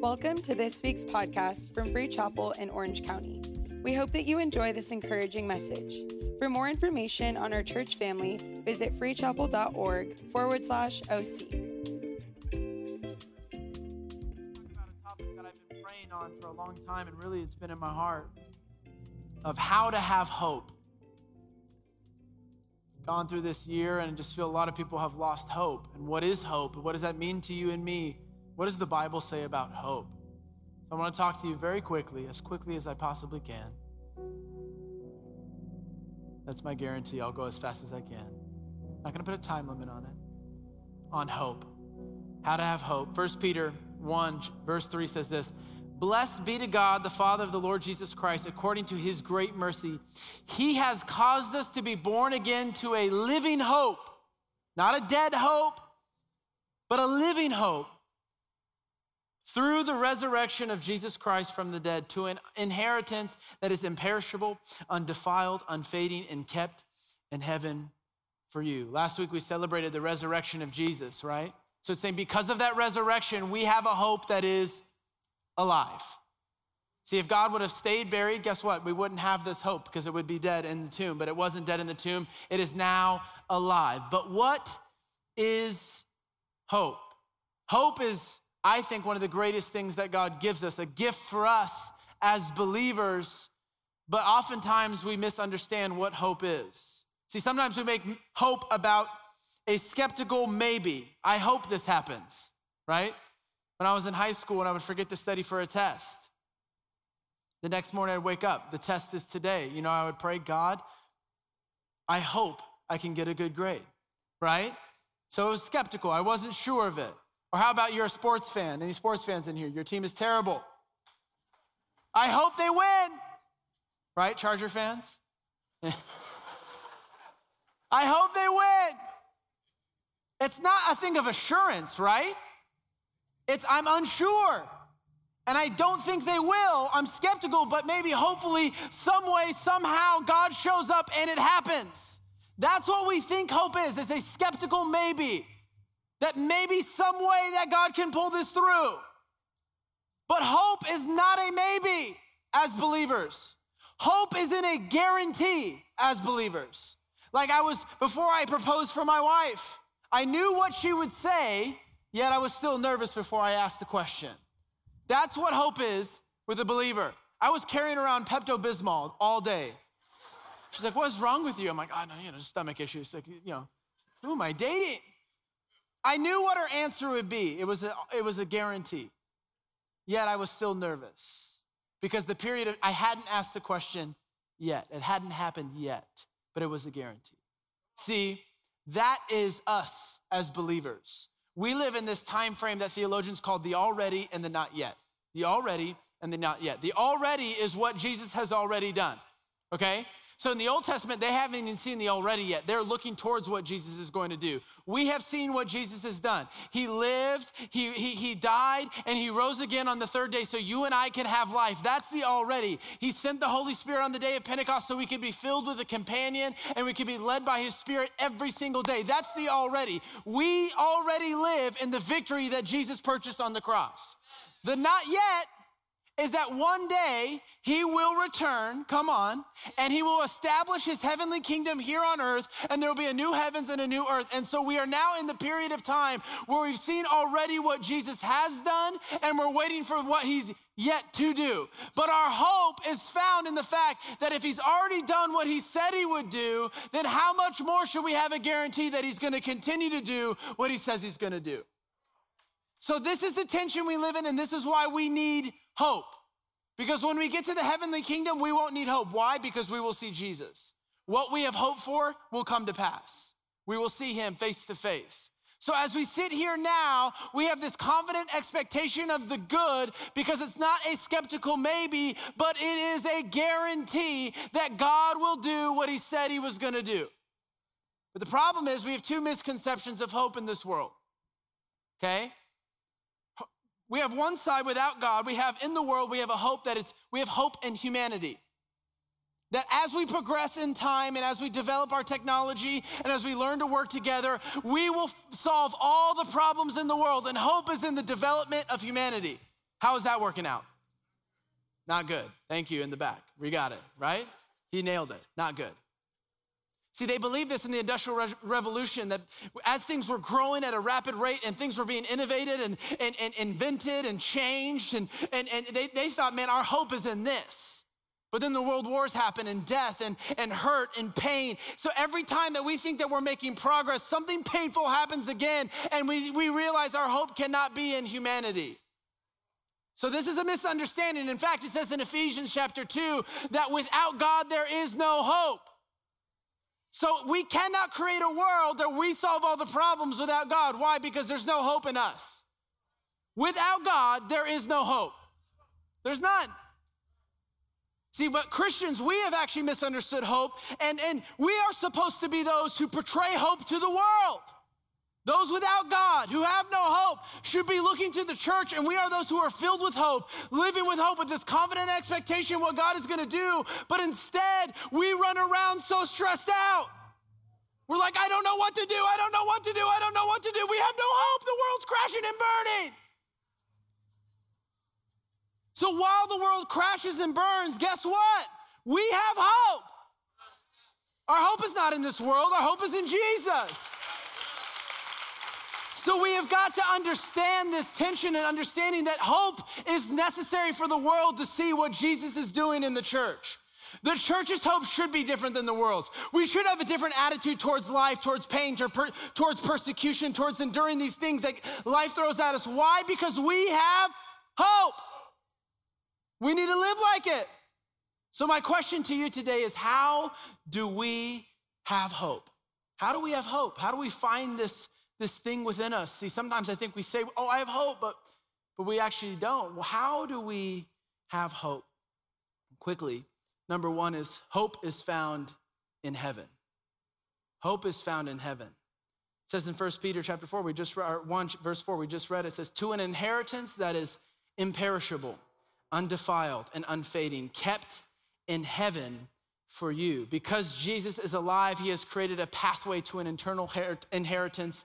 Welcome to this week's podcast from Free Chapel in Orange County. We hope that you enjoy this encouraging message. For more information on our church family, visit freechapel.org forward slash OC. about a topic that I've been praying on for a long time, and really it's been in my heart of how to have hope. Gone through this year and just feel a lot of people have lost hope. And what is hope? What does that mean to you and me? What does the Bible say about hope? I want to talk to you very quickly, as quickly as I possibly can. That's my guarantee. I'll go as fast as I can. I'm not going to put a time limit on it. On hope. How to have hope. 1 Peter 1, verse 3 says this Blessed be to God, the Father of the Lord Jesus Christ, according to his great mercy. He has caused us to be born again to a living hope, not a dead hope, but a living hope through the resurrection of Jesus Christ from the dead to an inheritance that is imperishable, undefiled, unfading, and kept in heaven for you. Last week we celebrated the resurrection of Jesus, right? So it's saying because of that resurrection, we have a hope that is alive. See, if God would have stayed buried, guess what? We wouldn't have this hope because it would be dead in the tomb, but it wasn't dead in the tomb. It is now alive. But what is hope? Hope is, I think, one of the greatest things that God gives us, a gift for us as believers, but oftentimes we misunderstand what hope is. See, sometimes we make hope about a skeptical maybe. I hope this happens, right? When I was in high school and I would forget to study for a test. The next morning I'd wake up, the test is today. You know, I would pray, God, I hope I can get a good grade, right? So I was skeptical. I wasn't sure of it. Or how about you're a sports fan? Any sports fans in here? Your team is terrible. I hope they win, right, Charger fans? I hope they win. It's not a thing of assurance, right? It's I'm unsure. And I don't think they will. I'm skeptical, but maybe, hopefully, some way, somehow, God shows up and it happens. That's what we think hope is. is a skeptical maybe. That maybe some way that God can pull this through. But hope is not a maybe as believers. Hope isn't a guarantee as believers. Like I was, before I proposed for my wife, I knew what she would say, yet I was still nervous before I asked the question. That's what hope is with a believer. I was carrying around Pepto Bismol all day. She's like, What's wrong with you? I'm like, Oh, no, you know, stomach issues. Like, you know, who am I dating? I knew what her answer would be. It was a, it was a guarantee. Yet I was still nervous because the period of, I hadn't asked the question yet. It hadn't happened yet, but it was a guarantee. See, that is us as believers. We live in this time frame that theologians call the already and the not yet. The already and the not yet. The already is what Jesus has already done. Okay? So in the Old Testament, they haven't even seen the already yet. They're looking towards what Jesus is going to do. We have seen what Jesus has done. He lived, he, he, he died, and he rose again on the third day so you and I can have life. That's the already. He sent the Holy Spirit on the day of Pentecost so we could be filled with a companion and we could be led by his Spirit every single day. That's the already. We already live in the victory that Jesus purchased on the cross. The not yet is that one day he will return, come on, and he will establish his heavenly kingdom here on earth, and there will be a new heavens and a new earth. And so we are now in the period of time where we've seen already what Jesus has done, and we're waiting for what he's yet to do. But our hope is found in the fact that if he's already done what he said he would do, then how much more should we have a guarantee that he's gonna continue to do what he says he's gonna do? So, this is the tension we live in, and this is why we need hope. Because when we get to the heavenly kingdom, we won't need hope. Why? Because we will see Jesus. What we have hoped for will come to pass. We will see him face to face. So, as we sit here now, we have this confident expectation of the good because it's not a skeptical maybe, but it is a guarantee that God will do what he said he was gonna do. But the problem is, we have two misconceptions of hope in this world. Okay? We have one side without God. We have in the world, we have a hope that it's, we have hope in humanity. That as we progress in time and as we develop our technology and as we learn to work together, we will solve all the problems in the world. And hope is in the development of humanity. How is that working out? Not good. Thank you in the back. We got it, right? He nailed it. Not good. See, they believed this in the Industrial Re- Revolution that as things were growing at a rapid rate and things were being innovated and, and, and invented and changed, and, and, and they, they thought, man, our hope is in this. But then the world wars happen and death and, and hurt and pain. So every time that we think that we're making progress, something painful happens again, and we, we realize our hope cannot be in humanity. So this is a misunderstanding. In fact, it says in Ephesians chapter 2 that without God there is no hope. So we cannot create a world that we solve all the problems without God. Why? Because there's no hope in us. Without God, there is no hope. There's none. See, but Christians, we have actually misunderstood hope, and, and we are supposed to be those who portray hope to the world. Those without God, who have no hope, should be looking to the church, and we are those who are filled with hope, living with hope, with this confident expectation what God is going to do. But instead, we run around so stressed out. We're like, I don't know what to do. I don't know what to do. I don't know what to do. We have no hope. The world's crashing and burning. So while the world crashes and burns, guess what? We have hope. Our hope is not in this world, our hope is in Jesus. So we have got to understand this tension and understanding that hope is necessary for the world to see what Jesus is doing in the church. The church's hope should be different than the world's. We should have a different attitude towards life, towards pain, towards persecution, towards enduring these things that life throws at us. Why? Because we have hope. We need to live like it. So, my question to you today is how do we have hope? How do we have hope? How do we find this this thing within us. See, sometimes I think we say, oh, I have hope, but, but we actually don't. Well, how do we have hope? Quickly, number one is hope is found in heaven. Hope is found in heaven. It says in 1 Peter chapter 4, we just read, 1 verse 4, we just read it says, to an inheritance that is imperishable, undefiled, and unfading, kept in heaven for you. Because Jesus is alive, he has created a pathway to an eternal inheritance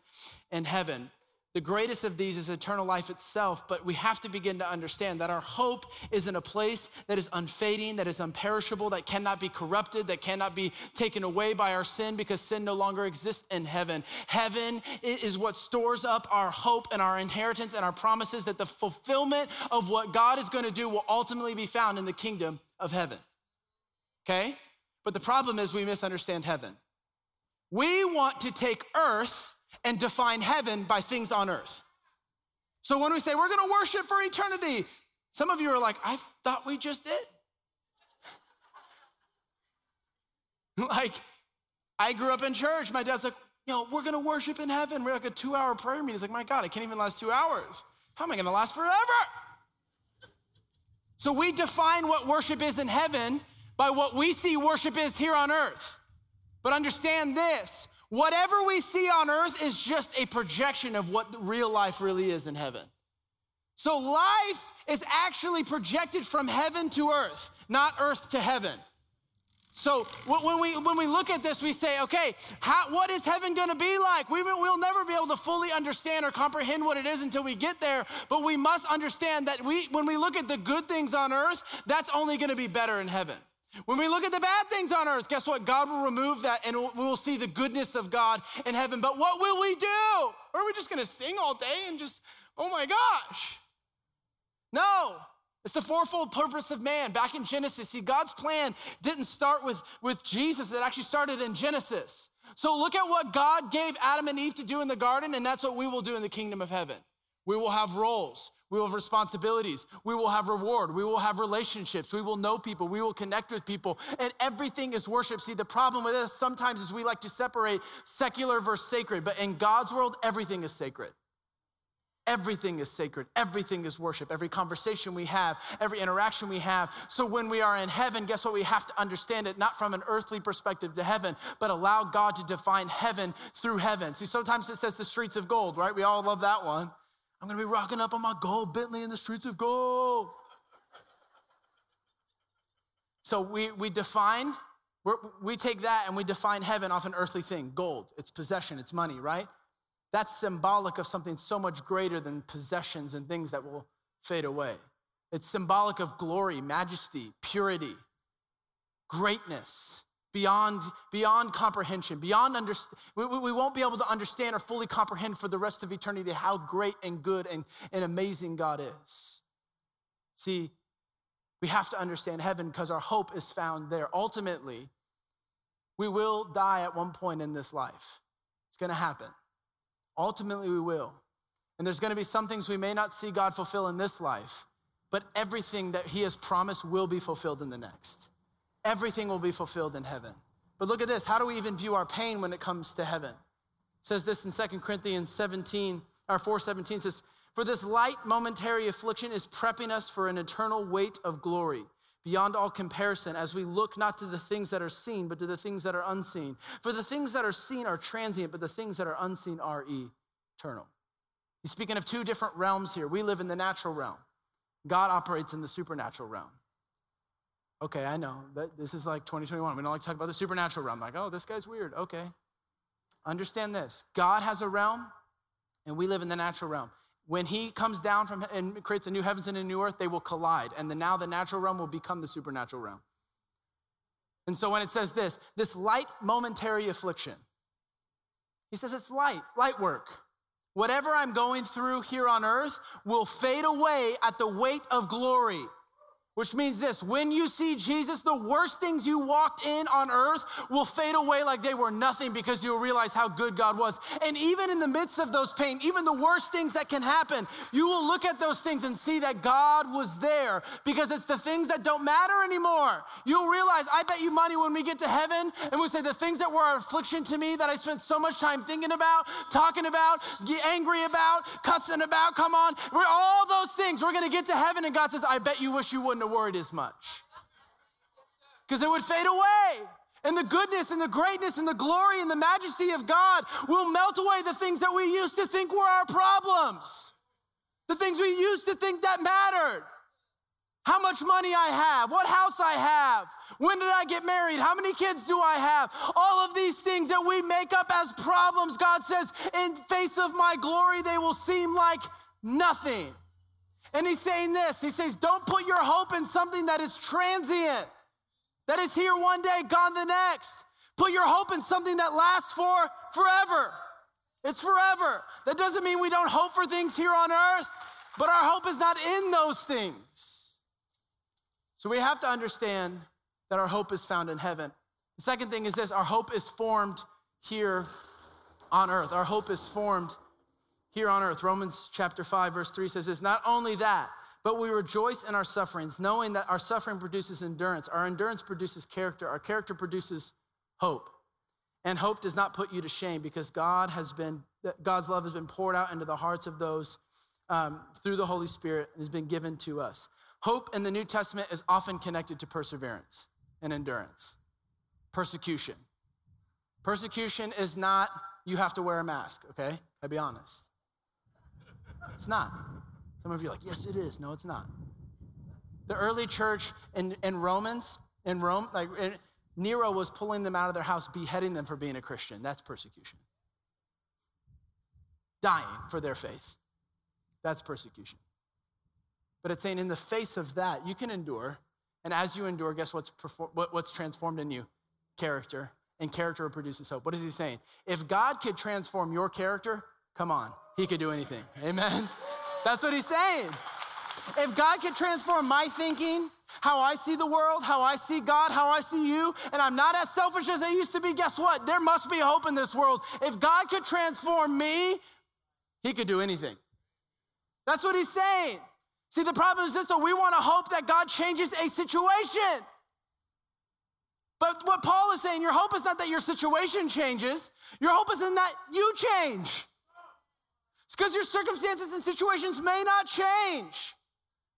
in heaven. The greatest of these is eternal life itself, but we have to begin to understand that our hope is in a place that is unfading, that is unperishable, that cannot be corrupted, that cannot be taken away by our sin because sin no longer exists in heaven. Heaven is what stores up our hope and our inheritance and our promises that the fulfillment of what God is going to do will ultimately be found in the kingdom of heaven. Okay? But the problem is we misunderstand heaven. We want to take earth and define heaven by things on earth. So when we say we're gonna worship for eternity, some of you are like, I thought we just did. like, I grew up in church. My dad's like, you know, we're gonna worship in heaven. We're like a two hour prayer meeting. He's like, my God, I can't even last two hours. How am I gonna last forever? So we define what worship is in heaven by what we see worship is here on earth. But understand this whatever we see on earth is just a projection of what real life really is in heaven. So life is actually projected from heaven to earth, not earth to heaven. So when we, when we look at this, we say, okay, how, what is heaven going to be like? We, we'll never be able to fully understand or comprehend what it is until we get there, but we must understand that we, when we look at the good things on earth, that's only going to be better in heaven. When we look at the bad things on earth, guess what? God will remove that and we will see the goodness of God in heaven. But what will we do? Or are we just gonna sing all day and just, oh my gosh? No. It's the fourfold purpose of man. Back in Genesis, see, God's plan didn't start with, with Jesus, it actually started in Genesis. So look at what God gave Adam and Eve to do in the garden, and that's what we will do in the kingdom of heaven. We will have roles. We will have responsibilities. We will have reward. We will have relationships. We will know people. We will connect with people. And everything is worship. See, the problem with this sometimes is we like to separate secular versus sacred, but in God's world, everything is sacred. Everything is sacred. Everything is worship. Every conversation we have, every interaction we have. So when we are in heaven, guess what? We have to understand it not from an earthly perspective to heaven, but allow God to define heaven through heaven. See, sometimes it says the streets of gold, right? We all love that one. I'm gonna be rocking up on my gold Bentley in the streets of gold. so we, we define, we take that and we define heaven off an earthly thing gold, it's possession, it's money, right? That's symbolic of something so much greater than possessions and things that will fade away. It's symbolic of glory, majesty, purity, greatness, beyond, beyond comprehension, beyond understand. We, we won't be able to understand or fully comprehend for the rest of eternity how great and good and, and amazing God is. See, we have to understand heaven because our hope is found there. Ultimately, we will die at one point in this life. It's going to happen. Ultimately, we will. And there's going to be some things we may not see God fulfill in this life, but everything that He has promised will be fulfilled in the next. Everything will be fulfilled in heaven. But look at this. How do we even view our pain when it comes to heaven? It says this in 2 Corinthians 17, or 417 says, For this light momentary affliction is prepping us for an eternal weight of glory beyond all comparison as we look not to the things that are seen, but to the things that are unseen. For the things that are seen are transient, but the things that are unseen are eternal. He's speaking of two different realms here. We live in the natural realm, God operates in the supernatural realm. Okay, I know. that This is like 2021. We don't like to talk about the supernatural realm. Like, oh, this guy's weird. Okay. Understand this God has a realm, and we live in the natural realm. When he comes down from and creates a new heavens and a new earth, they will collide. And the, now the natural realm will become the supernatural realm. And so when it says this, this light momentary affliction, he says it's light, light work. Whatever I'm going through here on earth will fade away at the weight of glory. Which means this when you see Jesus, the worst things you walked in on earth will fade away like they were nothing because you'll realize how good God was. And even in the midst of those pain, even the worst things that can happen, you will look at those things and see that God was there because it's the things that don't matter anymore. You'll realize, I bet you money when we get to heaven and we say the things that were affliction to me that I spent so much time thinking about, talking about, get angry about, cussing about, come on, we're all those things. We're to get to heaven and God says, I bet you wish you wouldn't have worried as much. Because it would fade away. And the goodness and the greatness and the glory and the majesty of God will melt away the things that we used to think were our problems. The things we used to think that mattered. How much money I have, what house I have, when did I get married, how many kids do I have? All of these things that we make up as problems, God says, in face of my glory, they will seem like nothing. And he's saying this He says, Don't put your hope in something that is transient, that is here one day, gone the next. Put your hope in something that lasts for forever. It's forever. That doesn't mean we don't hope for things here on earth, but our hope is not in those things. So we have to understand that our hope is found in heaven. The second thing is this our hope is formed here on earth. Our hope is formed here on earth. Romans chapter 5, verse 3 says this Not only that, but we rejoice in our sufferings, knowing that our suffering produces endurance. Our endurance produces character. Our character produces hope. And hope does not put you to shame because God has been, God's love has been poured out into the hearts of those um, through the Holy Spirit and has been given to us. Hope in the New Testament is often connected to perseverance and endurance, persecution. Persecution is not you have to wear a mask, okay? I'll be honest. It's not. Some of you are like, yes, it is. No, it's not. The early church in, in Romans, in Rome, like in, Nero was pulling them out of their house, beheading them for being a Christian. That's persecution. Dying for their faith. That's persecution. But it's saying in the face of that, you can endure. And as you endure, guess what's, what's transformed in you? Character. And character produces hope. What is he saying? If God could transform your character, come on, he could do anything. Amen? That's what he's saying. If God could transform my thinking, how I see the world, how I see God, how I see you, and I'm not as selfish as I used to be, guess what? There must be hope in this world. If God could transform me, he could do anything. That's what he's saying. See, the problem is this though, we want to hope that God changes a situation. But what Paul is saying, your hope is not that your situation changes, your hope is in that you change. It's because your circumstances and situations may not change.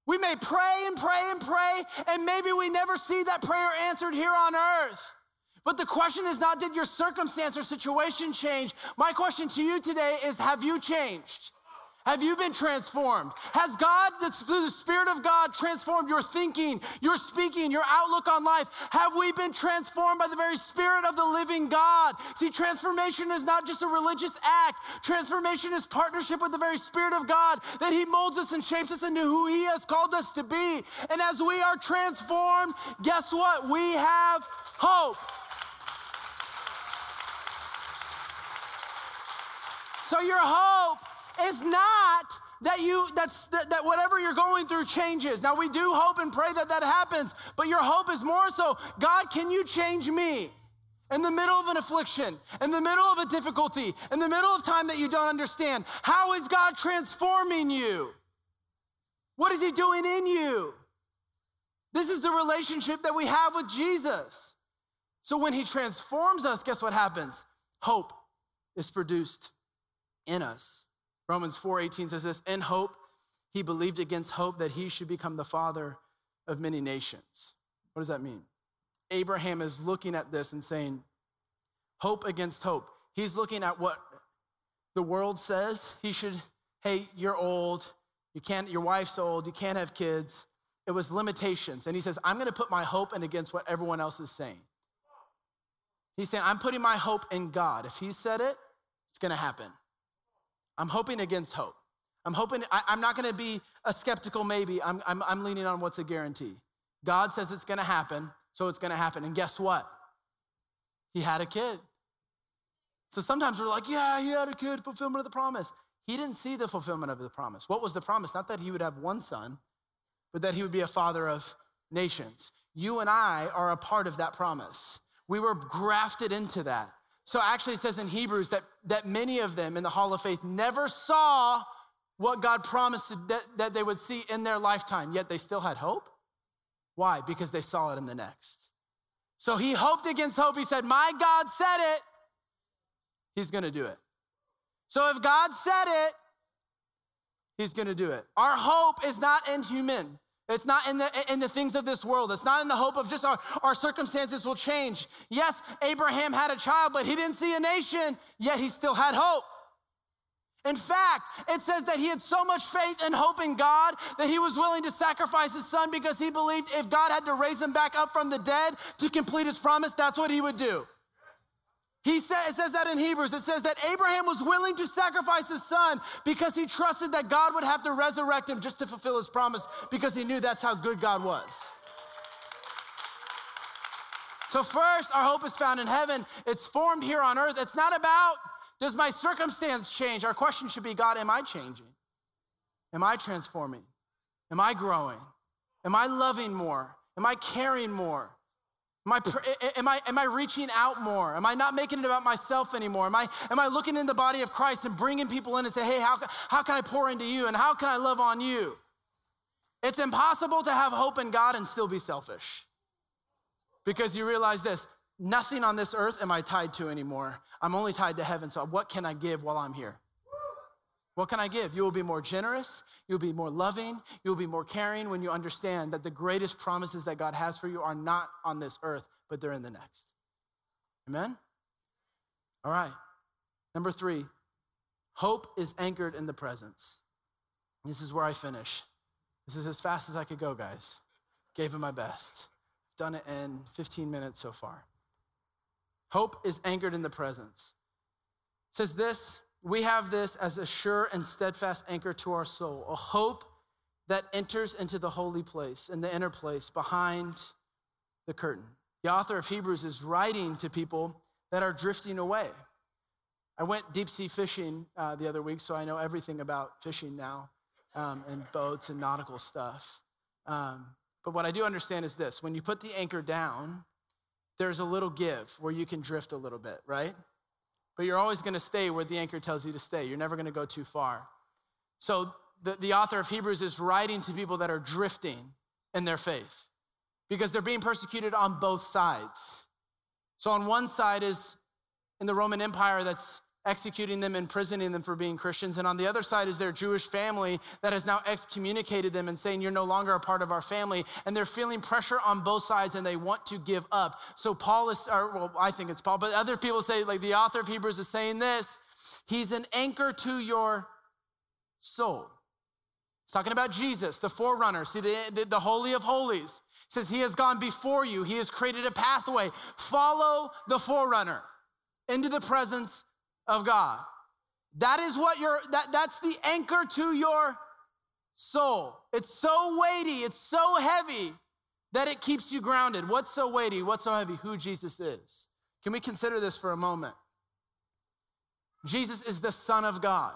We may pray and pray and pray, and maybe we never see that prayer answered here on earth. But the question is not, did your circumstance or situation change? My question to you today is, have you changed? Have you been transformed? Has God, through the Spirit of God, transformed your thinking, your speaking, your outlook on life? Have we been transformed by the very Spirit of the living God? See, transformation is not just a religious act, transformation is partnership with the very Spirit of God, that He molds us and shapes us into who He has called us to be. And as we are transformed, guess what? We have hope. So, your hope is not that you that's that, that, whatever you're going through changes. Now we do hope and pray that that happens but your hope is more so god can you change me in the middle of an affliction in the middle of a difficulty in the middle of time that you don't understand? How is god transforming you? What is he doing in you? This is the relationship that we have with jesus. So when he transforms us guess what happens? Hope is produced in us Romans 4:18 says this, in hope he believed against hope that he should become the father of many nations. What does that mean? Abraham is looking at this and saying, hope against hope. He's looking at what the world says he should, hey, you're old, you can't, your wife's old, you can't have kids. It was limitations. And he says, I'm gonna put my hope in against what everyone else is saying. He's saying, I'm putting my hope in God. If he said it, it's gonna happen. I'm hoping against hope. I'm hoping, I, am not gonna be a skeptical maybe. I'm, I'm, I'm leaning on what's a guarantee. God says it's gonna happen, so it's gonna happen. And guess what? He had a kid. So sometimes we're like, yeah, he had a kid, fulfillment of the promise. He didn't see the fulfillment of the promise. What was the promise? Not that he would have one son, but that he would be a father of nations. You and I are a part of that promise. We were grafted into that. So actually, it says in Hebrews that, that many of them in the Hall of Faith never saw what God promised that, that they would see in their lifetime, yet they still had hope. Why? Because they saw it in the next. So he hoped against hope. He said, My God said it, he's gonna do it. So if God said it, he's gonna do it. Our hope is not in human. It's not in the, in the things of this world. It's not in the hope of just our, our circumstances will change. Yes, Abraham had a child, but he didn't see a nation, yet he still had hope. In fact, it says that he had so much faith and hope in God that he was willing to sacrifice his son because he believed if God had to raise him back up from the dead to complete his promise, that's what he would do. He said, it says that in Hebrews. It says that Abraham was willing to sacrifice his son because he trusted that God would have to resurrect him just to fulfill his promise because he knew that's how good God was. So, first, our hope is found in heaven. It's formed here on earth. It's not about does my circumstance change? Our question should be God, am I changing? Am I transforming? Am I growing? Am I loving more? Am I caring more? Am I, am, I, am I reaching out more? Am I not making it about myself anymore? Am I, am I looking in the body of Christ and bringing people in and say, hey, how, how can I pour into you and how can I love on you? It's impossible to have hope in God and still be selfish because you realize this nothing on this earth am I tied to anymore. I'm only tied to heaven. So, what can I give while I'm here? What can I give? You will be more generous. You'll be more loving. You'll be more caring when you understand that the greatest promises that God has for you are not on this earth, but they're in the next. Amen? All right. Number three, hope is anchored in the presence. This is where I finish. This is as fast as I could go, guys. Gave it my best. Done it in 15 minutes so far. Hope is anchored in the presence. It says this we have this as a sure and steadfast anchor to our soul, a hope that enters into the holy place, in the inner place, behind the curtain. The author of Hebrews is writing to people that are drifting away. I went deep sea fishing uh, the other week, so I know everything about fishing now um, and boats and nautical stuff. Um, but what I do understand is this when you put the anchor down, there's a little give where you can drift a little bit, right? But you're always going to stay where the anchor tells you to stay. You're never going to go too far. So the, the author of Hebrews is writing to people that are drifting in their faith because they're being persecuted on both sides. So on one side is in the Roman Empire that's executing them, imprisoning them for being Christians. And on the other side is their Jewish family that has now excommunicated them and saying, You're no longer a part of our family. And they're feeling pressure on both sides and they want to give up. So Paul is, or, well, I think it's Paul, but other people say, like the author of Hebrews is saying this He's an anchor to your soul. It's talking about Jesus, the forerunner. See, the, the, the Holy of Holies it says, He has gone before you, He has created a pathway. Follow the forerunner into the presence of God. That is what your that, that's the anchor to your soul. It's so weighty, it's so heavy that it keeps you grounded. What's so weighty? What's so heavy? Who Jesus is. Can we consider this for a moment? Jesus is the Son of God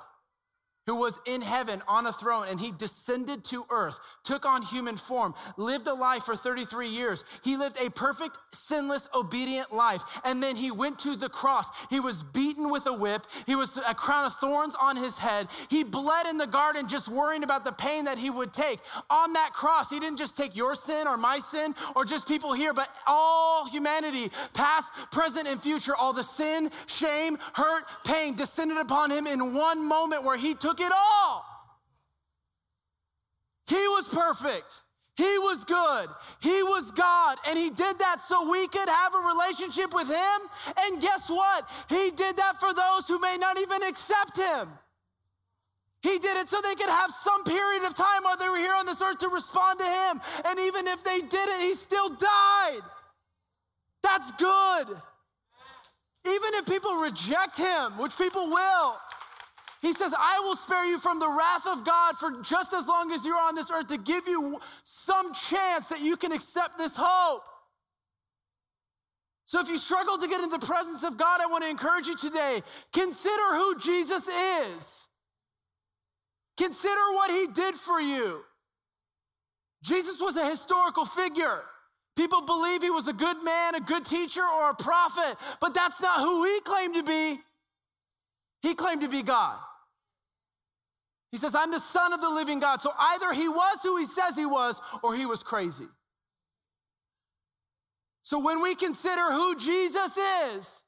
who was in heaven on a throne and he descended to earth, took on human form, lived a life for 33 years. He lived a perfect, sinless, obedient life. And then he went to the cross. He was beaten with a whip. He was a crown of thorns on his head. He bled in the garden just worrying about the pain that he would take. On that cross, he didn't just take your sin or my sin or just people here, but all humanity, past, present, and future, all the sin, shame, hurt, pain descended upon him in one moment where he took it all. He was perfect. He was good. He was God. And He did that so we could have a relationship with Him. And guess what? He did that for those who may not even accept Him. He did it so they could have some period of time while they were here on this earth to respond to Him. And even if they didn't, He still died. That's good. Even if people reject Him, which people will, he says, I will spare you from the wrath of God for just as long as you're on this earth to give you some chance that you can accept this hope. So if you struggle to get into the presence of God, I want to encourage you today consider who Jesus is. Consider what he did for you. Jesus was a historical figure. People believe he was a good man, a good teacher, or a prophet, but that's not who he claimed to be. He claimed to be God. He says, I'm the son of the living God. So either he was who he says he was, or he was crazy. So when we consider who Jesus is,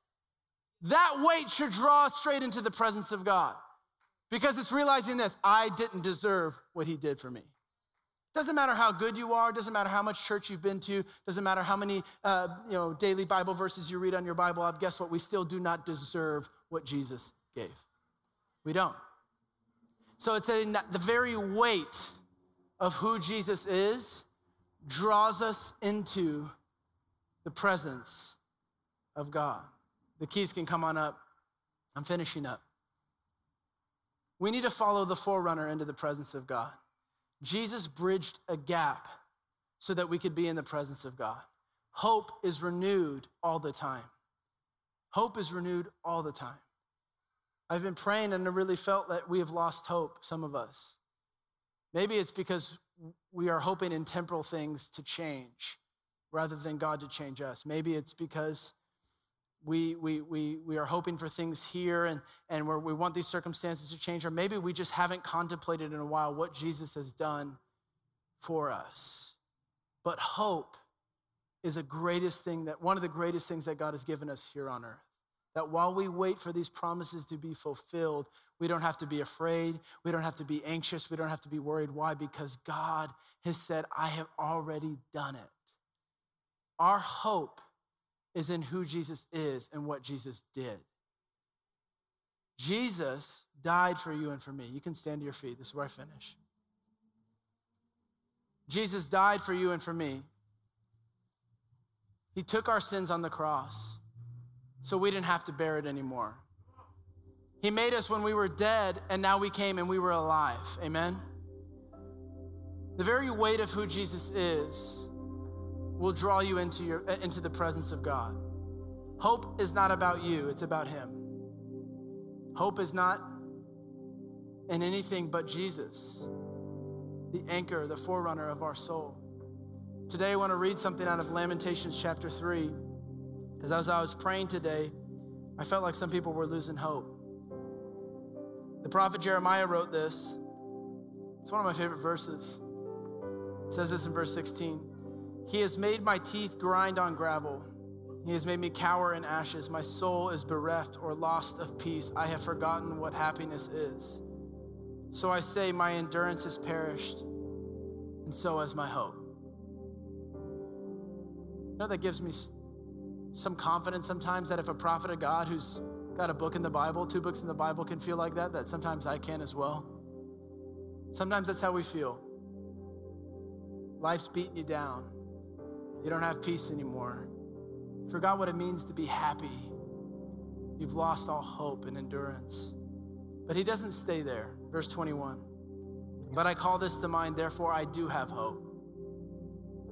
that weight should draw us straight into the presence of God. Because it's realizing this I didn't deserve what he did for me. Doesn't matter how good you are, doesn't matter how much church you've been to, doesn't matter how many uh, you know, daily Bible verses you read on your Bible guess what? We still do not deserve what Jesus gave. We don't. So it's saying that the very weight of who Jesus is draws us into the presence of God. The keys can come on up. I'm finishing up. We need to follow the forerunner into the presence of God. Jesus bridged a gap so that we could be in the presence of God. Hope is renewed all the time. Hope is renewed all the time. I've been praying and I really felt that we have lost hope, some of us. Maybe it's because we are hoping in temporal things to change rather than God to change us. Maybe it's because we, we, we, we are hoping for things here and, and where we want these circumstances to change, or maybe we just haven't contemplated in a while what Jesus has done for us. But hope is the greatest thing that one of the greatest things that God has given us here on earth. That while we wait for these promises to be fulfilled, we don't have to be afraid. We don't have to be anxious. We don't have to be worried. Why? Because God has said, I have already done it. Our hope is in who Jesus is and what Jesus did. Jesus died for you and for me. You can stand to your feet. This is where I finish. Jesus died for you and for me. He took our sins on the cross so we didn't have to bear it anymore. He made us when we were dead, and now we came and we were alive. Amen? The very weight of who Jesus is will draw you into, your, uh, into the presence of God. Hope is not about you, it's about Him. Hope is not in anything but Jesus, the anchor, the forerunner of our soul. Today, I want to read something out of Lamentations chapter 3. Because as I was praying today, I felt like some people were losing hope. The prophet Jeremiah wrote this. It's one of my favorite verses. It says this in verse 16 He has made my teeth grind on gravel. He has made me cower in ashes. My soul is bereft or lost of peace. I have forgotten what happiness is. So I say, My endurance has perished, and so has my hope. You know, that gives me some confidence sometimes that if a prophet of God who's got a book in the Bible, two books in the Bible can feel like that, that sometimes I can as well. Sometimes that's how we feel. Life's beating you down. You don't have peace anymore. Forgot what it means to be happy. You've lost all hope and endurance. But he doesn't stay there. Verse 21. But I call this to mind, therefore I do have hope.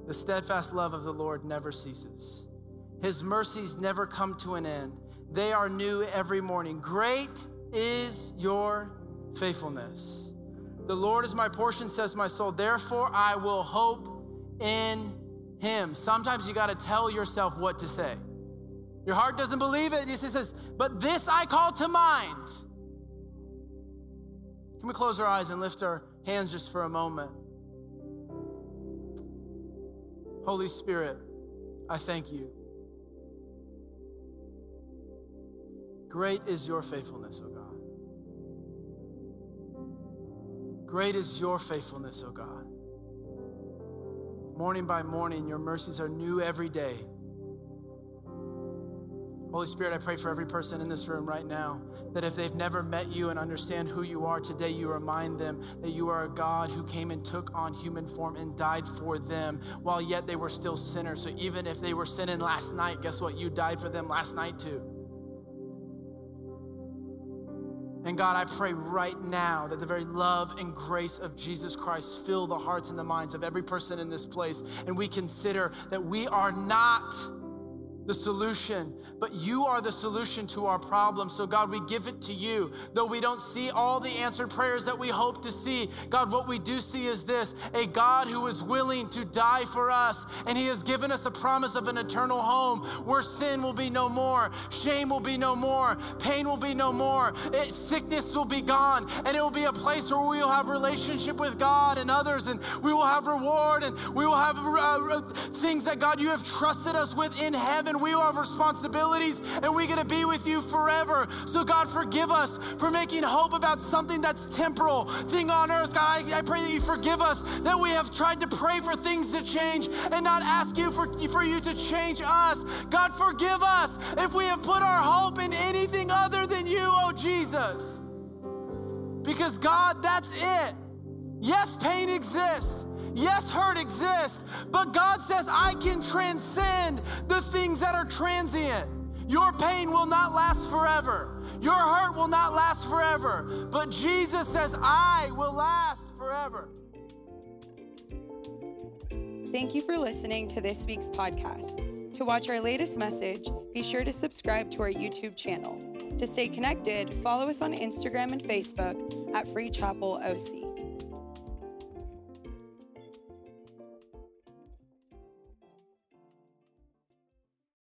The steadfast love of the Lord never ceases. His mercies never come to an end. They are new every morning. Great is your faithfulness. The Lord is my portion, says my soul. Therefore, I will hope in him. Sometimes you got to tell yourself what to say. Your heart doesn't believe it. He says, But this I call to mind. Can we close our eyes and lift our hands just for a moment? Holy Spirit, I thank you. Great is your faithfulness, O God. Great is your faithfulness, O God. Morning by morning, your mercies are new every day. Holy Spirit, I pray for every person in this room right now that if they've never met you and understand who you are, today you remind them that you are a God who came and took on human form and died for them while yet they were still sinners. So even if they were sinning last night, guess what? You died for them last night too. And God, I pray right now that the very love and grace of Jesus Christ fill the hearts and the minds of every person in this place. And we consider that we are not the solution, but you are the solution to our problem. So, God, we give it to you. Though we don't see all the answered prayers that we hope to see, God, what we do see is this a God who is willing to die for us, and He has given us a promise of an eternal home where sin will be no more, shame will be no more, pain will be no more, it, sickness will be gone, and it will be a place where we will have relationship with God and others, and we will have reward, and we will have uh, things that God you have trusted us with in heaven we have responsibilities and we get to be with you forever. So, God, forgive us for making hope about something that's temporal, thing on earth. God, I, I pray that you forgive us that we have tried to pray for things to change and not ask you for, for you to change us. God, forgive us if we have put our hope in anything other than you, oh Jesus. Because, God, that's it. Yes, pain exists. Yes, hurt exists, but God says, I can transcend the things that are transient. Your pain will not last forever. Your hurt will not last forever. But Jesus says, I will last forever. Thank you for listening to this week's podcast. To watch our latest message, be sure to subscribe to our YouTube channel. To stay connected, follow us on Instagram and Facebook at Free Chapel OC.